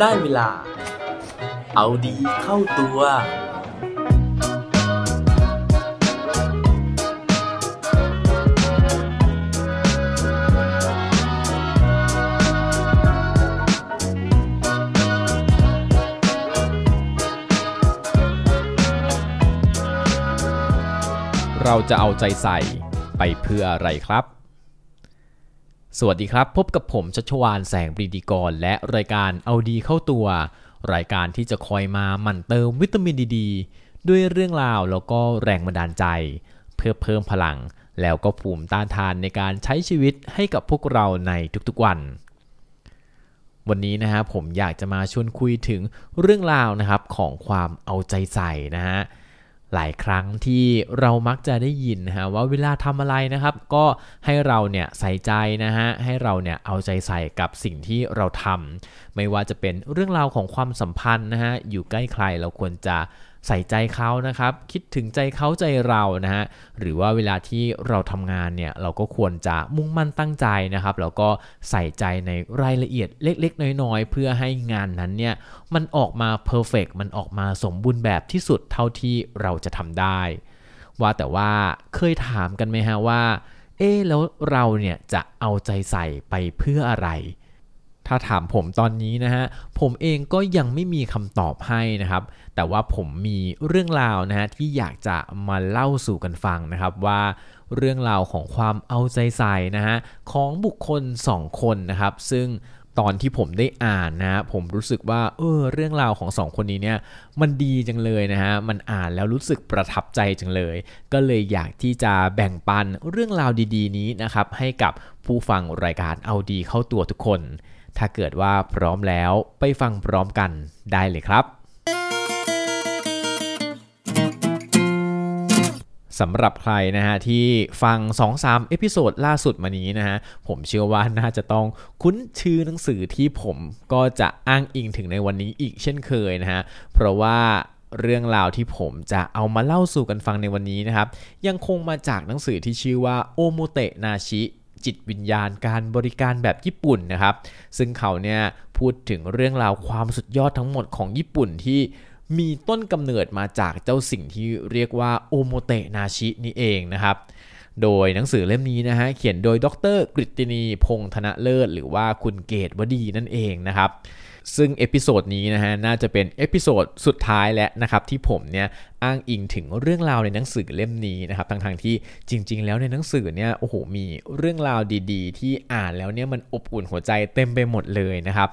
ได้เวลา เอาดีเข้าตัว เราจะเอาใจใส่ไปเพื่ออะไรครับ สวัสดีครับ พบกับผมชัชวานแสงปรีดีกร และรายการเอาดีเข้าตัว รายการที่จะคอยมาหมั่นเติมวิตามินดีดด้วยเรื่องราวแล้วก็แรงบันดาลใจ เพื่อเพิ่มพลัง แล้วก็ภูมิต้านทานในการใช้ชีวิตให้กับพวกเราในทุกๆวัน วันนี้นะฮะผมอยากจะมาชวนคุยถึงเรื่องราวนะครับของความเอาใจใส่นะฮะ หลายครั้งที่เรามักจะได้ยินนะฮะว่าเวลาทำอะไรนะครับ ก็ให้เราเนี่ยใส่ใจนะฮะให้เราเนี่ยเอาใจใส่กับสิ่งที่เราทำไม่ว่าจะเป็นเรื่องราวของความสัมพันธ์นะฮะอยู่ใกล้ใครเราควรจะ ใส่ใจเขานะครับ คิดถึงใจเขาใจเรานะฮะหรือว่าเวลาที่เราทำงานเนี่ยเราก็ควรจะมุ่งมั่นตั้งใจนะครับแล้วก็ใส่ใจในรายละเอียดเล็ก ๆ น้อยๆ เพื่อให้งานนั้นเนี่ยมันออกมาเพอร์เฟกมันออกมาสมบูรณ์แบบที่สุดเท่าที่เราจะทำได้ ว่าแต่ว่าเคยถามกันไหมฮะว่าเอ๊แล้วเราเนี่ยจะเอาใจใส่ไปเพื่ออะไร ถ้าถามผมตอนนี้นะฮะผมเองก็ยังไม่มีคำตอบให้นะครับ แต่ว่าผมมีเรื่องราวนะฮะที่อยากจะมาเล่าสู่กันฟังนะครับว่าเรื่องราวของความเอาใจใส่นะฮะของบุคคล 2 คนนะครับ ซึ่งตอนที่ผมได้อ่านนะฮะผมรู้สึกว่าเออเรื่องราวของสองคนนี้เนี่ยมันดีจังเลยนะฮะมันอ่านแล้วรู้สึกประทับใจจังเลย ก็เลยอยากที่จะแบ่งปันเรื่องราวดี ๆ นี้นะครับให้กับผู้ฟังรายการเอาดีเข้าตัวทุกคน ถ้าเกิดว่าพร้อมแล้วไปฟังพร้อมกันได้เลยครับสำหรับใครนะฮะที่ฟัง 2-3 episode ล่าสุดมานี้นะฮะผมเชื่อว่าน่าจะต้องคุ้นชื่อหนังสือที่ผมก็จะอ้างอิงถึงในวันนี้อีกเช่นเคยนะฮะเพราะว่าเรื่องราวที่ผมจะเอามาเล่าสู่กันฟังในวันนี้นะครับ ยังคงมาจากหนังสือที่ชื่อว่าโอโมเตะนาชิ จิตวิญญาณการบริการแบบญี่ปุ่นนะครับ ซึ่งเขาเนี่ยพูดถึงเรื่องราวความสุดยอดทั้งหมดของญี่ปุ่นที่มีต้นกำเนิดมาจากเจ้าสิ่งที่เรียกว่าโอโมเตนาชินี่เองนะครับ โดยหนังสือเล่มนี้นะฮะเขียนโดยดร.กฤตินีพงษ์ธนเลิศ หรือว่าคุณเกตุวดีนั่นเองนะครับซึ่ง episode นี้นะฮะน่าจะเป็น episode สุดท้ายแล้วนะครับที่ผมเนี่ยอ้างอิงถึงเรื่องราวในหนังสือเล่มนี้นะครับทั้งๆ ที่จริง ๆ แล้วในหนังสือเนี่ยโอ้โหมีเรื่องราวดี ๆ ที่อ่านแล้วเนี่ยมันอบอุ่นหัวใจเต็มไปหมดเลยนะครับ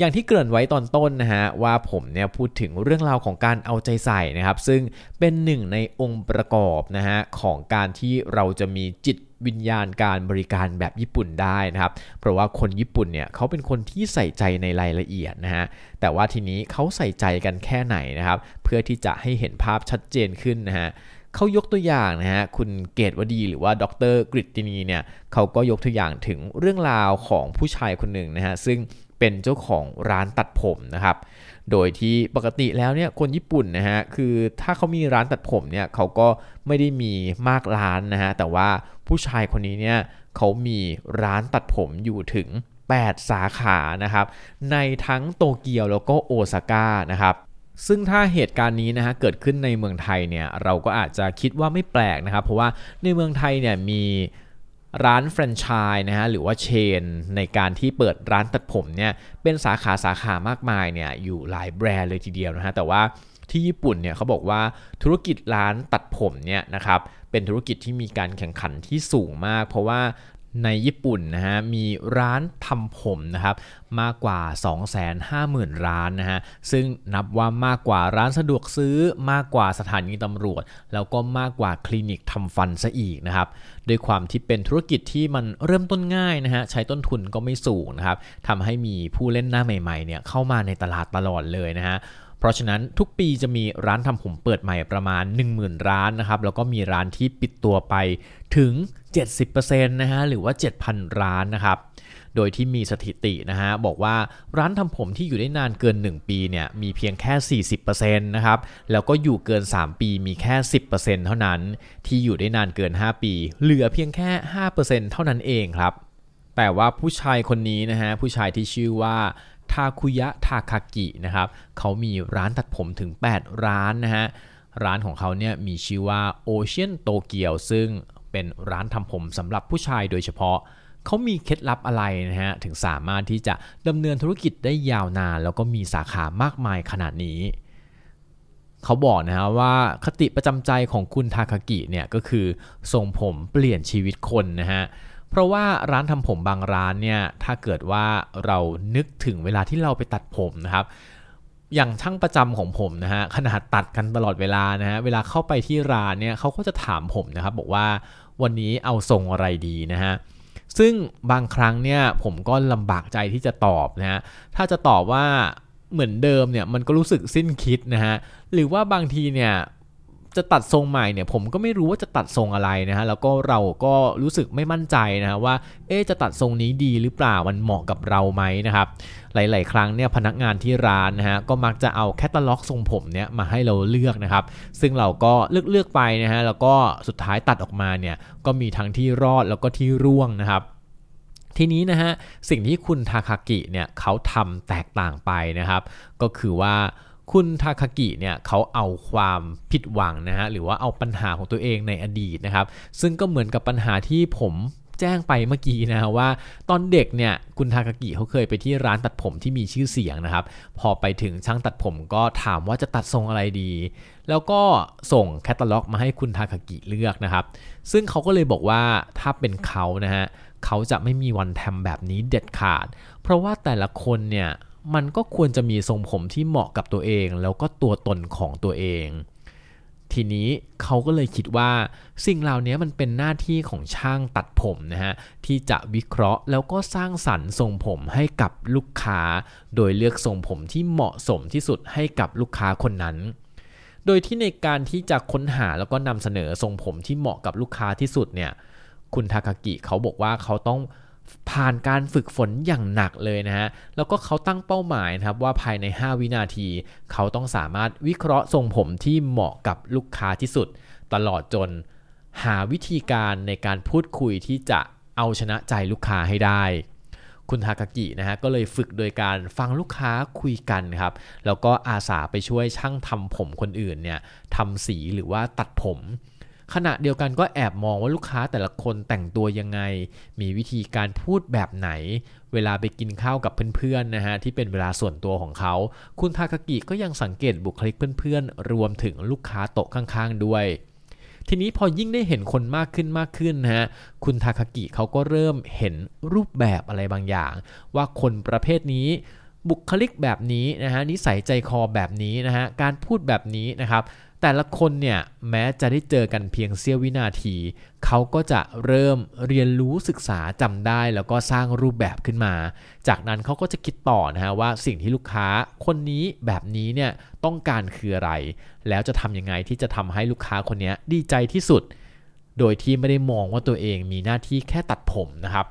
อย่างที่เกริ่นไว้ตอนต้นนะฮะว่าผมเนี่ยพูดถึงเรื่องราวของการเอาใจใส่นะครับ ซึ่งเป็นหนึ่งในองค์ประกอบนะฮะของการที่เราจะมีจิตวิญญาณการบริการแบบญี่ปุ่นได้นะครับ เพราะว่าคนญี่ปุ่นเนี่ยเขาเป็นคนที่ใส่ใจในรายละเอียดนะฮะ แต่ว่าทีนี้เขาใส่ใจกันแค่ไหนนะครับ เพื่อที่จะให้เห็นภาพชัดเจนขึ้นนะฮะเขายกตัวอย่างนะฮะคุณเกตวดีหรือว่าดรกฤตินีเนี่ยเขาก็ยกตัวอย่างถึงเรื่องราวของผู้ชายคนหนึ่งนะฮะซึ่ง เป็นเจ้าของร้านตัดผมนะครับ โดยที่ปกติแล้วเนี่ยคนญี่ปุ่นนะฮะคือถ้าเขามีร้านตัดผมเนี่ยเขาก็ไม่ได้มีมากร้านนะฮะแต่ว่าผู้ชายคนนี้เนี่ยเขามีร้านตัดผมอยู่ถึง 8 สาขานะครับ ในทั้งโตเกียวแล้วก็โอซาก้านะครับซึ่งถ้าเหตุการณ์นี้นะฮะเกิดขึ้นในเมืองไทยเนี่ยเราก็อาจจะคิดว่าไม่แปลกนะครับ เพราะว่าในเมืองไทยเนี่ยมี ร้านแฟรนไชส์นะฮะหรือว่าเชน ในการที่เปิดร้านตัดผมเนี่ยเป็นสาขาสาขามากมายเนี่ยอยู่หลายแบรนด์เลยทีเดียวนะฮะแต่ว่าที่ญี่ปุ่นเนี่ยเขาบอกว่าธุรกิจร้านตัดผมเนี่ยนะครับเป็นธุรกิจที่มีการแข่งขันที่สูงมาก เพราะว่า ในญี่ปุ่นนะฮะมีร้านทำผมนะครับมากกว่า 250,000 ร้านนะฮะซึ่งนับว่ามากกว่าร้านสะดวกซื้อมากกว่าสถานีตำรวจ แล้วก็มากกว่าคลินิกทำฟันซะอีกนะครับด้วยความที่เป็นธุรกิจที่มันเริ่มต้นง่ายนะฮะใช้ต้นทุนก็ไม่สูงนะครับทำให้มีผู้เล่นหน้าใหม่ๆเนี่ยเข้ามาในตลาดตลอดเลยนะฮะ เพราะฉะนั้นทุกปีจะมีร้านทำผมเปิดใหม่ประมาณ 10,000 ร้านนะครับ แล้วก็มีร้านที่ปิดตัวไปถึง 70%นะฮะหรือว่า 7,000 ร้านนะครับโดยที่มีสถิตินะฮะบอกว่าร้านทำผมที่อยู่ได้นานเกิน 1 ปีเนี่ยมีเพียงแค่ 40%นะครับแล้วก็อยู่เกิน 3 ปีมีแค่ 10%เท่านั้น ที่อยู่ได้นานเกิน 5 ปี เหลือเพียงแค่ 5%เท่านั้นเองครับแต่ว่าผู้ชายคนนี้นะฮะผู้ชายที่ชื่อว่า ทาคุยะทาคากินะครับเขามีร้านตัดผมถึง 8 ร้านนะฮะร้านของเขาเนี่ยมีชื่อว่า Ocean Tokyo ซึ่งเป็นร้านทำผมสำหรับผู้ชายโดยเฉพาะ เขามีเคล็ดลับอะไรนะฮะถึงสามารถที่จะดำเนินธุรกิจได้ยาวนาน แล้วก็มีสาขามากมายขนาดนี้ เขาบอกนะฮะว่าคติประจำใจของคุณทาคากิเนี่ยก็คือทรงผมเปลี่ยนชีวิตคนนะฮะ เพราะว่าร้านทำผมบางร้านเนี่ยถ้าเกิดว่าเรานึกถึงเวลาที่เราไปตัดผมนะครับ อย่างช่างประจำของผมนะฮะขนาดตัดกันตลอดเวลานะฮะเวลาเข้าไปที่ร้านเนี่ยเขาก็จะถามผมนะครับบอกว่าวันนี้เอาทรงอะไรดีนะฮะซึ่งบางครั้งเนี่ยผมก็ลำบากใจที่จะตอบนะฮะถ้าจะตอบว่าเหมือนเดิมเนี่ยมันก็รู้สึกสิ้นคิดนะฮะหรือว่าบางทีเนี่ย จะตัดทรงใหม่เนี่ยผมก็ไม่รู้ว่าจะตัดทรงอะไรนะฮะแล้วก็เราก็รู้สึกไม่มั่นใจนะฮะว่าเอ๊จะตัดทรงนี้ดีหรือเปล่ามันเหมาะกับเราไหมนะครับหลาย ๆ ครั้งเนี่ยพนักงานที่ร้านนะฮะก็มักจะเอาแคตตาล็อกทรงผมเนี่ยมาให้เราเลือกนะครับซึ่งเราก็เลือกเลือกไปนะฮะแล้วก็สุดท้ายตัดออกมาเนี่ยก็มีทั้งที่รอดแล้วก็ที่ร่วงนะครับทีนี้นะฮะสิ่งที่คุณทาคากิเนี่ยเขาทำแตกต่างไปนะครับ ก็คือว่า คุณทาคากิเนี่ยเขาเอาความผิดหวังนะฮะหรือว่าเอาปัญหาของตัวเองในอดีตนะครับ ซึ่งก็เหมือนกับปัญหาที่ผมแจ้งไปเมื่อกี้นะว่าตอนเด็กเนี่ยคุณทาคากิเขาเคยไปที่ร้านตัดผมที่มีชื่อเสียงนะครับ พอไปถึงช่างตัดผมก็ถามว่าจะตัดทรงอะไรดี แล้วก็ส่งแคตตาล็อกมาให้คุณทาคากิเลือกนะครับ ซึ่งเขาก็เลยบอกว่าถ้าเป็นเขานะฮะเขาจะไม่มีวันทำแบบนี้เด็ดขาด เพราะว่าแต่ละคนเนี่ย มันก็ควรจะมีทรงผมที่เหมาะกับตัวเอง แล้วก็ตัวตนของตัวเอง ทีนี้เขาก็เลยคิดว่า สิ่งเหล่านี้มันเป็นหน้าที่ของช่างตัดผมนะฮะที่จะวิเคราะห์แล้วก็สร้างสรรค์ทรงผมให้กับลูกค้า โดยเลือกทรงผมที่เหมาะสมที่สุดให้กับลูกค้าคนนั้นโดยที่ในการที่จะค้นหาแล้วก็นำเสนอทรงผมที่เหมาะกับลูกค้าที่สุดเนี่ย คุณทาคากิเขาบอกว่าเขาต้อง ผ่านการฝึกฝนอย่างหนักเลยนะฮะ แล้วก็เขาตั้งเป้าหมายนะครับว่าภายใน 5 วินาที เขาต้องสามารถวิเคราะห์ทรงผมที่เหมาะกับลูกค้าที่สุด ตลอดจนหาวิธีการในการพูดคุยที่จะเอาชนะใจลูกค้าให้ได้ คุณทากากินะฮะก็เลยฝึกโดยการฟังลูกค้าคุยกันครับ แล้วก็อาสาไปช่วยช่างทำผมคนอื่นเนี่ยทำสีหรือว่าตัดผม ขณะเดียวกันก็แอบมองว่าลูกค้าแต่ละคนแต่งตัวยังไง มีวิธีการพูดแบบไหน เวลาไปกินข้าวกับเพื่อนๆนะฮะที่เป็นเวลาส่วนตัวของเขา คุณทาคากิก็ยังสังเกตบุคลิกเพื่อนๆ รวมถึงลูกค้าโต๊ะข้างๆ ด้วยทีนี้พอยิ่งได้เห็นคนมากขึ้นมากขึ้นนะฮะ คุณทาคากิเขาก็เริ่มเห็นรูปแบบอะไรบางอย่าง ว่าคนประเภทนี้ บุคลิกแบบนี้นะฮะนิสัยใจคอแบบนี้นะฮะการพูดแบบนี้นะครับ แต่ละคนเนี่ยแม้จะได้เจอกันเพียงเสี้ยววินาที เขาก็จะเริ่มเรียนรู้ศึกษาจำได้ แล้วก็สร้างรูปแบบขึ้นมา จากนั้นเขาก็จะคิดต่อนะฮะว่าสิ่งที่ลูกค้าคนนี้แบบนี้เนี่ยต้องการคืออะไร แล้วจะทำยังไงที่จะทำให้ลูกค้าคนนี้ดีใจที่สุด โดยที่ไม่ได้มองว่าตัวเองมีหน้าที่แค่ตัดผมนะครับ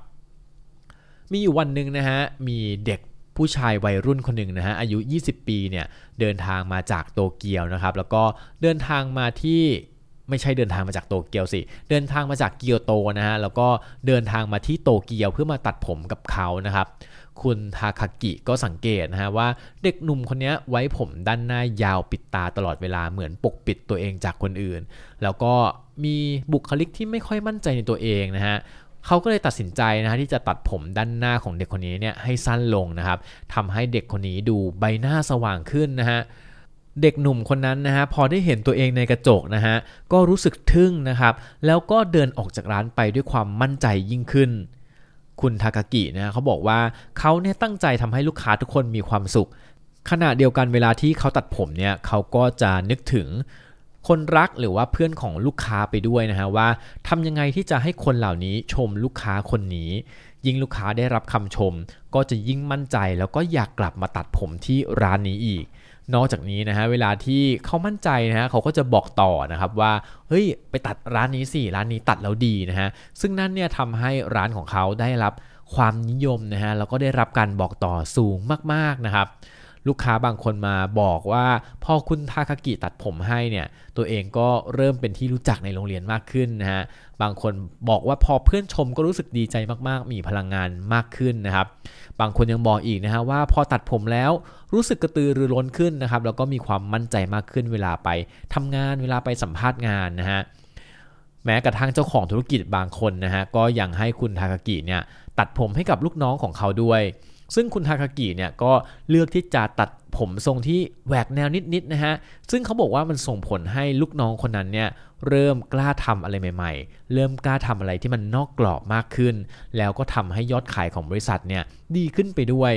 มีอยู่วันหนึ่งนะฮะ มีเด็ก ผู้ชายวัยรุ่นคนหนึ่งนะฮะอายุ 20 ปีเนี่ยเดินทางมาจากโตเกียวนะครับแล้วก็เดินทางมาที่ไม่ใช่เดินทางมาจากโตเกียวสิ เดินทางมาจากเกียวโตนะฮะ แล้วก็เดินทางมาที่โตเกียวเพื่อมาตัดผมกับเขานะครับ คุณทาคากิก็สังเกตนะฮะว่าเด็กหนุ่มคนนี้ไว้ผมด้านหน้ายาวปิดตาตลอดเวลาเหมือนปกปิดตัวเองจากคนอื่น แล้วก็มีบุคลิกที่ไม่ค่อยมั่นใจในตัวเองนะฮะ เขาก็เลยตัดสินใจนะฮะที่จะตัดผมด้านหน้าของเด็กคนนี้เนี่ยให้สั้นลงนะครับทำให้เด็กคนนี้ดูใบหน้าสว่างขึ้นนะฮะเด็กหนุ่มคนนั้นนะฮะพอได้เห็นตัวเองในกระจกนะฮะก็รู้สึกทึ่งนะครับ แล้วก็เดินออกจากร้านไปด้วยความมั่นใจยิ่งขึ้น คุณทากากินะเขาบอกว่าเขาเนี่ยตั้งใจทำให้ลูกค้าทุกคนมีความสุข ขณะเดียวกันเวลาที่เขาตัดผมเนี่ยเขาก็จะนึกถึง คนรักหรือว่าเพื่อนของลูกค้าไปด้วยนะฮะว่าทำยังไงที่จะให้คนเหล่านี้ชมลูกค้าคนนี้ ยิ่งลูกค้าได้รับคำชม ก็จะยิ่งมั่นใจแล้วก็อยากกลับมาตัดผมที่ร้านนี้อีก นอกจากนี้นะฮะเวลาที่เขามั่นใจนะฮะเขาก็จะบอกต่อนะครับว่าเฮ้ยไปตัดร้านนี้สิร้านนี้ตัดแล้วดีนะฮะซึ่งนั่นเนี่ยทำให้ร้านของเขาได้รับความนิยมนะฮะแล้วก็ได้รับการบอกต่อสูงมากๆนะครับ ลูกค้าบางคนมาบอกว่า พอคุณทาคากิตัดผมให้เนี่ย ตัวเองก็เริ่มเป็นที่รู้จักในโรงเรียนมากขึ้นนะฮะ บางคนบอกว่าพอเพื่อนชมก็รู้สึกดีใจมากๆ มีพลังงานมากขึ้นนะครับ บางคนยังบอกอีกนะฮะว่าพอตัดผมแล้วรู้สึกกระตือรือร้นขึ้นนะครับ แล้วก็มีความมั่นใจมากขึ้นเวลาไปทำงานเวลาไปสัมภาษณ์งานนะฮะแม้กระทั่งเจ้าของธุรกิจบางคนนะฮะก็ยังให้คุณทาคากิเนี่ยตัดผมให้กับลูกน้องของเขาด้วย ซึ่งคุณทาคากิเนี่ยก็เลือกที่จะตัดผมทรงที่แหวกแนวนิดๆนะฮะ ซึ่งเขาบอกว่ามันส่งผลให้ลูกน้องคนนั้นเนี่ยเริ่มกล้าทำอะไรใหม่ๆ เริ่มกล้าทำอะไรที่มันนอกกรอบมากขึ้น แล้วก็ทำให้ยอดขายของบริษัทเนี่ยดีขึ้นไปด้วย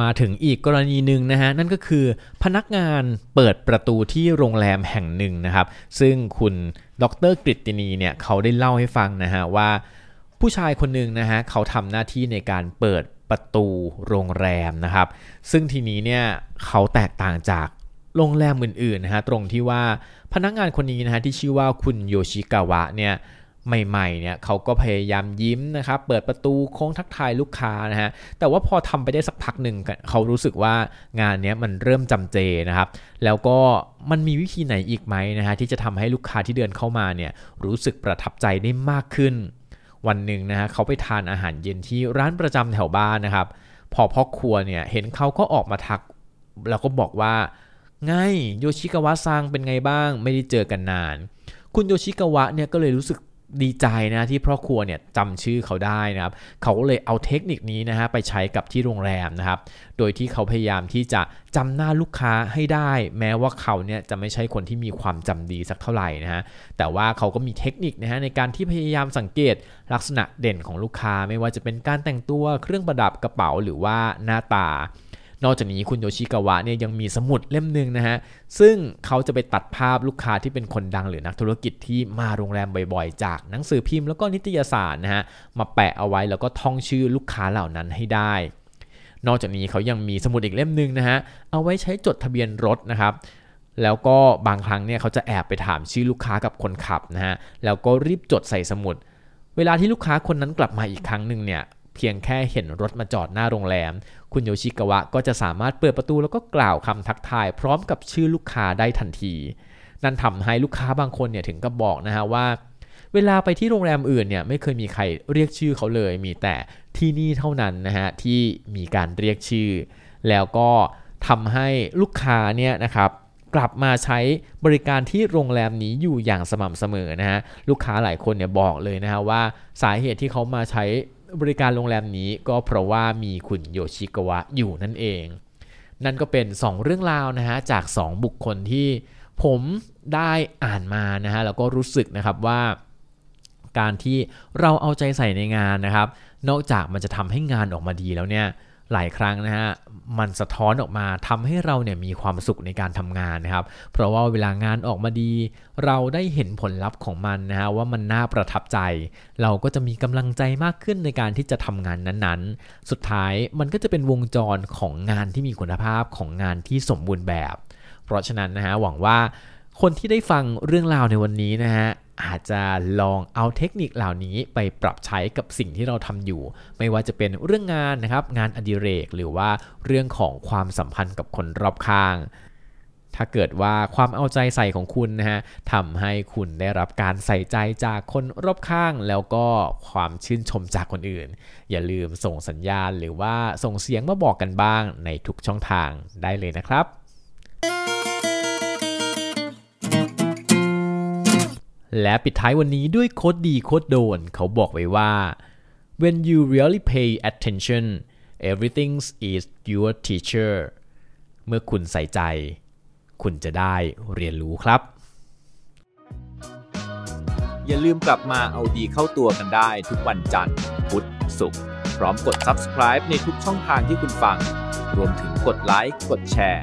มาถึงอีกกรณีหนึ่งนะฮะนั่นก็คือพนักงานเปิดประตูที่โรงแรมแห่งหนึ่งนะครับ ซึ่งคุณดรกฤตินีเนี่ยเขาได้เล่าให้ฟังนะฮะว่า ผู้ชายคนหนึ่งนะฮะเขาทำหน้าที่ในการเปิด ประตูโรงแรมนะครับ ซึ่งทีนี้เนี่ยเขาแตกต่างจากโรงแรมอื่นๆนะฮะตรงที่ว่าพนักงานคนนี้นะฮะที่ชื่อว่าคุณโยชิกาวะเนี่ยใหม่ๆเนี่ยเขาก็พยายามยิ้มนะครับเปิดประตูโค้งทักทายลูกค้านะฮะแต่ว่าพอทำไปได้สักพักหนึ่งเขารู้สึกว่างานนี้มันเริ่มจำเจนะครับ แล้วก็มันมีวิธีไหนอีกไหมนะฮะที่จะทำให้ลูกค้าที่เดินเข้ามาเนี่ยรู้สึกประทับใจได้มากขึ้น วันหนึ่งนะฮะเขาไปทานอาหารเย็นที่ร้านประจำแถวบ้านนะครับ พอพ่อครัวเนี่ยเห็นเขาก็ออกมาทัก แล้วก็บอกว่าไงโยชิกาวะซังเป็นไงบ้างไม่ได้เจอกันนาน คุณโยชิกาวะเนี่ยก็เลยรู้สึก ดีใจนะที่พ่อครัวเนี่ยจำชื่อเขาได้นะครับ เขาก็เลยเอาเทคนิคนี้นะฮะไปใช้กับที่โรงแรมนะครับ โดยที่เขาพยายามที่จะจำหน้าลูกค้าให้ได้ แม้ว่าเขาเนี่ยจะไม่ใช่คนที่มีความจำดีสักเท่าไหร่นะฮะแต่ว่าเขาก็มีเทคนิคนะฮะในการที่พยายามสังเกตลักษณะเด่นของลูกค้า ไม่ว่าจะเป็นการแต่งตัวเครื่องประดับกระเป๋าหรือว่าหน้าตา นอกจากนี้คุณโยชิกาวะเนี่ยยังมีสมุดเล่มหนึ่งนะฮะ ซึ่งเขาจะไปตัดภาพลูกค้าที่เป็นคนดังหรือนักธุรกิจที่มาโรงแรมบ่อยๆ จากหนังสือพิมพ์แล้วก็นิตยสารนะฮะ มาแปะเอาไว้แล้วก็ท่องชื่อลูกค้าเหล่านั้นให้ได้ นอกจากนี้เขายังมีสมุดอีกเล่มหนึ่งนะฮะ เอาไว้ใช้จดทะเบียนรถนะครับแล้วก็บางครั้งเนี่ยเขาจะแอบไปถามชื่อลูกค้ากับคนขับนะฮะ แล้วก็รีบจดใส่สมุด เวลาที่ลูกค้าคนนั้นกลับมาอีกครั้งหนึ่งเนี่ย เพียงแค่เห็นรถมาจอดหน้าโรงแรม คุณโยชิกาวะก็จะสามารถเปิดประตูแล้วก็กล่าวคำทักทาย พร้อมกับชื่อลูกค้าได้ทันที นั่นทำให้ลูกค้าบางคนเนี่ยถึงกับบอกนะฮะว่า เวลาไปที่โรงแรมอื่นเนี่ยไม่เคยมีใครเรียกชื่อเขาเลย มีแต่ที่นี่เท่านั้นนะฮะที่มีการเรียกชื่อ แล้วก็ทำให้ลูกค้าเนี่ยนะครับกลับมาใช้บริการที่โรงแรมนี้อยู่อย่างสม่ำเสมอนะฮะลูกค้าหลายคนเนี่ยบอกเลยนะฮะว่าสาเหตุที่เขามาใช้ บริการโรงแรมนี้ก็เพราะว่ามีคุณโยชิกวะอยู่นั่นเอง นั่นก็เป็น 2 เรื่องราวนะฮะจาก 2 บุคคลที่ผมได้อ่านมานะฮะแล้วก็รู้สึกนะครับว่าการที่เราเอาใจใส่ในงานนะครับ นอกจากมันจะทำให้งานออกมาดีแล้วเนี่ย หลายครั้งนะฮะมันสะท้อนออกมาทำให้เราเนี่ยมีความสุขในการทำงานนะครับ เพราะว่าเวลางานออกมาดี เราได้เห็นผลลัพธ์ของมันนะฮะว่ามันน่าประทับใจ เราก็จะมีกำลังใจมากขึ้นในการที่จะทำงานนั้นๆ สุดท้ายมันก็จะเป็นวงจรของงานที่มีคุณภาพของงานที่สมบูรณ์แบบ เพราะฉะนั้นนะฮะหวังว่าคนที่ได้ฟังเรื่องราวในวันนี้นะฮะ อาจจะลองเอาเทคนิคเหล่านี้ไปปรับใช้กับสิ่งที่เราทำอยู่ ไม่ว่าจะเป็นเรื่องงานนะครับงานอดิเรกหรือว่าเรื่องของความสัมพันธ์กับคนรอบข้างถ้าเกิดว่าความเอาใจใส่ของคุณนะฮะทำให้คุณได้รับการใส่ใจจากคนรอบข้าง แล้วก็ความชื่นชมจากคนอื่น อย่าลืมส่งสัญญาณหรือว่าส่งเสียงมาบอกกันบ้างในทุกช่องทางได้เลยนะครับ และปิดท้ายวันนี้ด้วยโคดดีโคดโดน เขาบอกไว้ว่า when you really pay attention everything is your teacher เมื่อคุณใส่ใจ คุณจะได้เรียนรู้ครับ อย่าลืมกลับมาเอาดีเข้าตัวกันได้ทุกวันจันทร์พุธศุกร์พร้อมกด subscribe ในทุกช่องทางที่คุณฟัง รวมถึงกดไลค์กดแชร์